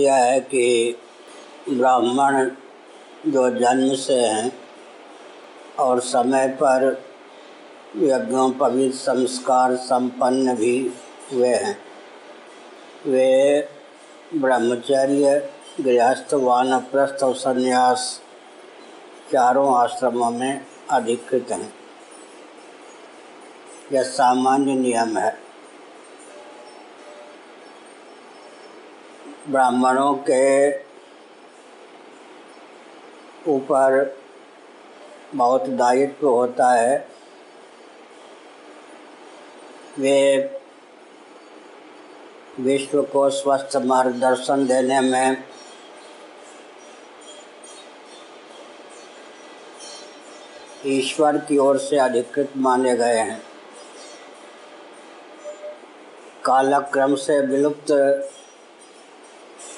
यह है कि ब्राह्मण जो जन्म से हैं और समय पर यज्ञोपवीत संस्कार संपन्न भी हुए हैं। वे ब्रह्मचर्य, गृहस्थ, वानप्रस्थ और संन्यास चारों आश्रमों में अधिकृत हैं। यह सामान्य नियम है। ब्राह्मणों के ऊपर बहुत दायित्व होता है। वे विश्व को स्वस्थ मार्गदर्शन देने में ईश्वर की ओर से अधिकृत माने गए हैं। कालक्रम से विलुप्त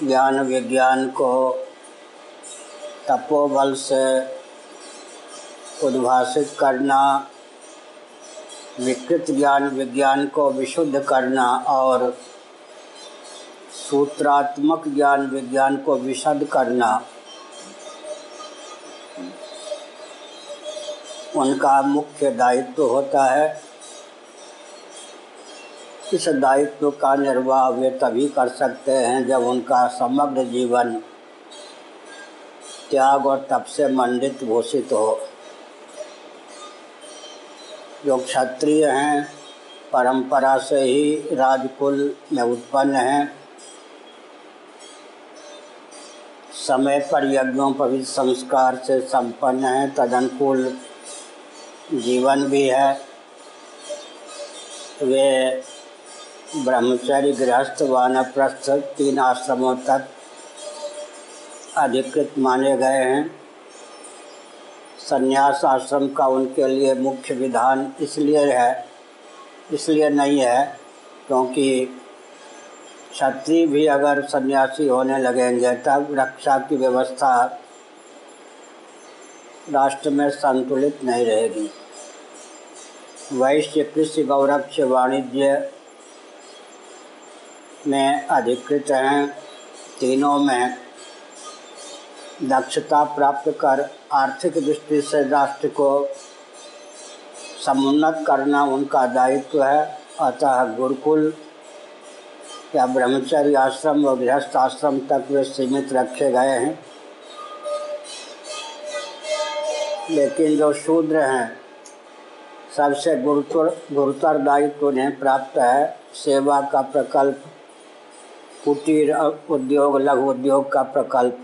ज्ञान विज्ञान को तपोबल से उद्भाषित करना, विकृत ज्ञान विज्ञान को विशुद्ध करना और सूत्रात्मक ज्ञान विज्ञान को विशद करना। उनका मुख्य दायित्व होता है इस दायित्व का निर्वाह वे तभी कर सकते हैं जब उनका समग्र जीवन त्याग और तप से मंडित घोषित हो। जो क्षत्रिय हैं, परंपरा से ही राजकुल में उत्पन्न हैं। समय पर यज्ञों, पवित्र संस्कार से संपन्न है, तदनुकूल जीवन भी है। वे ब्रह्मचर्य गृहस्थ वानप्रस्थ तीन आश्रमों तक अधिकृत माने गए हैं। संन्यास आश्रम का उनके लिए मुख्य विधान इसलिए है, इसलिए नहीं है, क्योंकि क्षत्रिय भी अगर सन्यासी होने लगेंगे, तब रक्षा की व्यवस्था राष्ट्र में संतुलित नहीं रहेगी। वैश्य कृषि गौरक्ष वाणिज्य में अधिकृत हैं। तीनों में दक्षता प्राप्त कर आर्थिक दृष्टि से राष्ट्र को समुन्नत करना उनका दायित्व है। अतः गुरुकुल या ब्रह्मचर्य आश्रम व गृहस्थ आश्रम तक वे सीमित रखे गए हैं। लेकिन जो शूद्र हैं, सबसे गुरुतर गुरुतर दायित्व उन्हें प्राप्त है। सेवा का प्रकल्प कुटीर उद्योग, लघु उद्योग का प्रकल्प।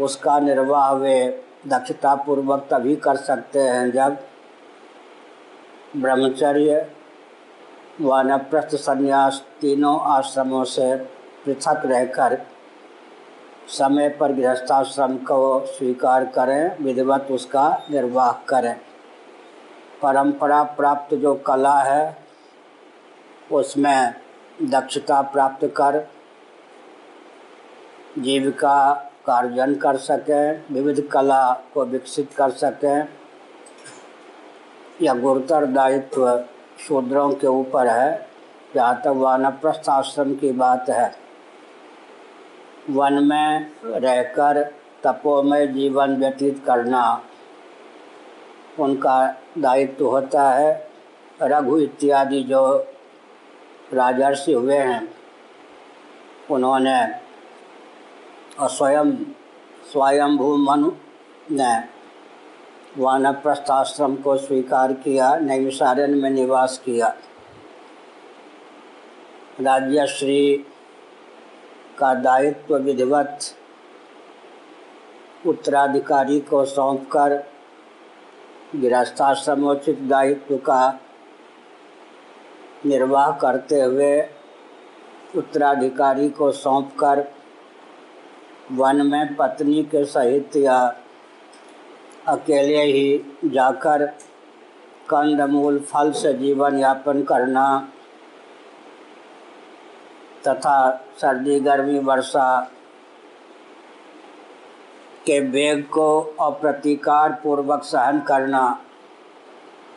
उसका निर्वाह वे दक्षतापूर्वक तभी कर सकते हैं जब ब्रह्मचर्य वानप्रस्थ संन्यास तीनों आश्रमों से पृथक रहकर समय पर गृहस्थाश्रम को स्वीकार करें, विधिवत उसका निर्वाह करें। परंपरा प्राप्त जो कला है, उसमें दक्षता प्राप्त कर, जीविका का अर्जन कर सकें, विविध कला को विकसित कर सकें। यह गुरुतर दायित्व शूद्रों के ऊपर है, जहाँ तक वानप्रस्थ आश्रम की बात है। वन में रहकर तपोमय जीवन व्यतीत करना उनका दायित्व होता है। रघु इत्यादि जो राजर्षि हुए हैं। उन्होंने स्वयं, स्वयंभू मनु ने वानप्रस्थ आश्रम को स्वीकार किया, नैमिषारण्य में निवास किया। राज्यश्री का दायित्व विधिवत उत्तराधिकारी को सौंपकर गृहस्थाश्रमोचित दायित्व का निर्वाह करते हुए उत्तराधिकारी को सौंपकर वन में पत्नी के सहित या अकेले ही जाकर कंदमूल, फल से जीवन यापन करना तथा सर्दी, गर्मी, वर्षा के वेग को अप्रतिकार पूर्वक सहन करना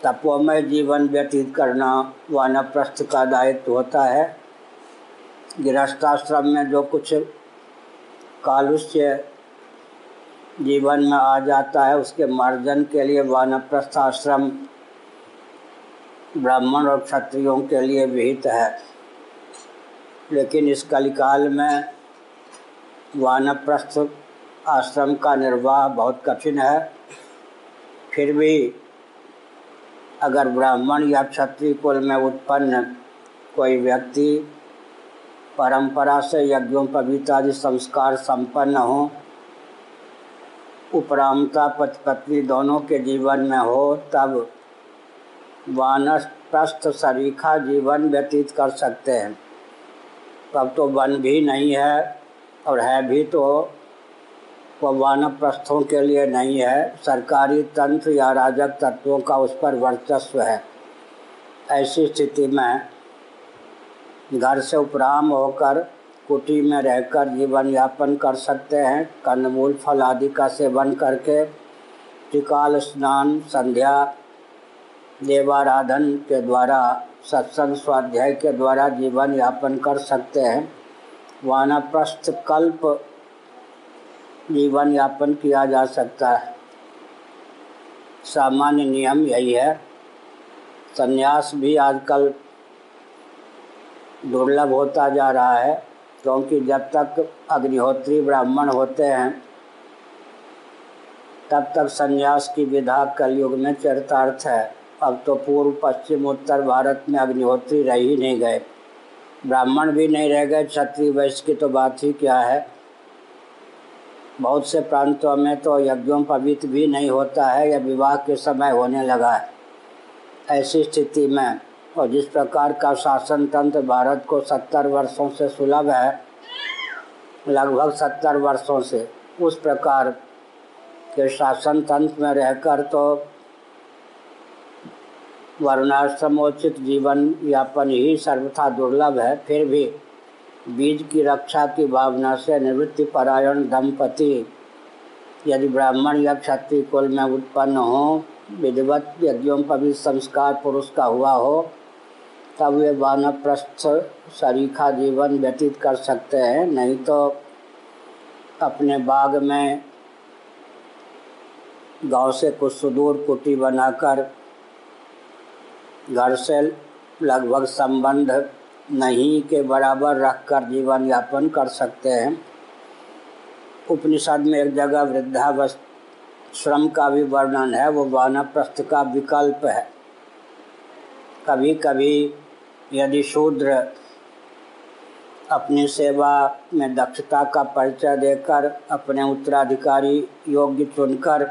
तपोमय जीवन व्यतीत करना वानप्रस्थ का दायित्व होता है। गृहस्थाश्रम में जो कुछ कालुष्य जीवन में आ जाता है, उसके मार्जन के लिए वानप्रस्थ आश्रम ब्राह्मण और क्षत्रियों के लिए विहित है। लेकिन इस कलिकाल में वानप्रस्थ आश्रम का निर्वाह बहुत कठिन है। फिर भी अगर ब्राह्मण या क्षत्रिय कुल में उत्पन्न कोई व्यक्ति परंपरा से यज्ञों पवित्रादि संस्कार संपन्न हो, उपरामता पति पत्नी दोनों के जीवन में हो, तब वानप्रस्थ सरीखा जीवन व्यतीत कर सकते हैं। तब तो वन भी नहीं है और है भी तो वह वानप्रस्थों के लिए नहीं है, सरकारी तंत्र या राजक तत्वों का उस पर वर्चस्व है। ऐसी स्थिति में घर से उपराम होकर कुटी में रहकर जीवन यापन कर सकते हैं। कंदमूल फल आदि का सेवन करके त्रिकाल स्नान, संध्या, देवाराधन के द्वारा, सत्संग स्वाध्याय के द्वारा जीवन यापन कर सकते हैं। वानप्रस्थ कल्प जीवन यापन किया जा सकता है। सामान्य नियम यही है। संन्यास भी आजकल दुर्लभ होता जा रहा है, क्योंकि जब तक अग्निहोत्री ब्राह्मण होते हैं, तब तक संन्यास की विधा कलयुग में चरितार्थ है। अब तो पूर्व, पश्चिम, उत्तर भारत में अग्निहोत्री रह ही नहीं गए। ब्राह्मण भी नहीं रह गए, क्षत्रिय वैश्य की तो बात ही क्या है? बहुत से प्रांतों में तो यज्ञों पवित्र भी नहीं होता है, या विवाह के समय होने लगा है। ऐसी स्थिति में, और जिस प्रकार का शासन तंत्र भारत को सत्तर वर्षों से सुलभ है, लगभग सत्तर वर्षों से, उस प्रकार के शासन तंत्र में रहकर तो वर्णाश्रमोचित जीवन यापन ही सर्वथा दुर्लभ है, फिर भी बीज की रक्षा की भावना से निवृत्ति परायण दंपति। यदि ब्राह्मण या क्षत्रिय कुल में उत्पन्न हो, विधिवत यज्ञों पर भी संस्कार पुरुष का हुआ हो, तब वे वानप्रस्थ सरीखा जीवन व्यतीत कर सकते हैं। नहीं तो अपने बाग में गाँव से कुछ सुदूर कुटी बनाकर घर से लगभग संबंध नहीं के बराबर रख कर जीवन यापन कर सकते हैं। उपनिषद में एक जगह वृद्धावस्थ का भी वर्णन है, वो वानप्रस्थ का विकल्प है। कभी कभी यदि शूद्र अपनी सेवा में दक्षता का परिचय देकर अपने उत्तराधिकारी योग्य चुनकर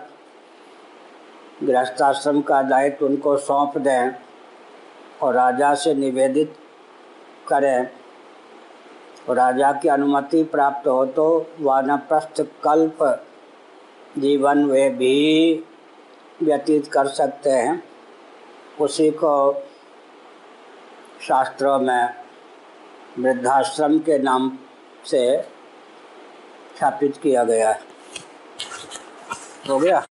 गृहस्थाश्रम का दायित्व उनको सौंप दें और राजा से निवेदित करें। राजा की अनुमति प्राप्त हो तो वानप्रस्थ कल्प जीवन वे भी व्यतीत कर सकते हैं। उसी को शास्त्रों में वृद्धाश्रम के नाम से स्थापित किया गया। है हो गया?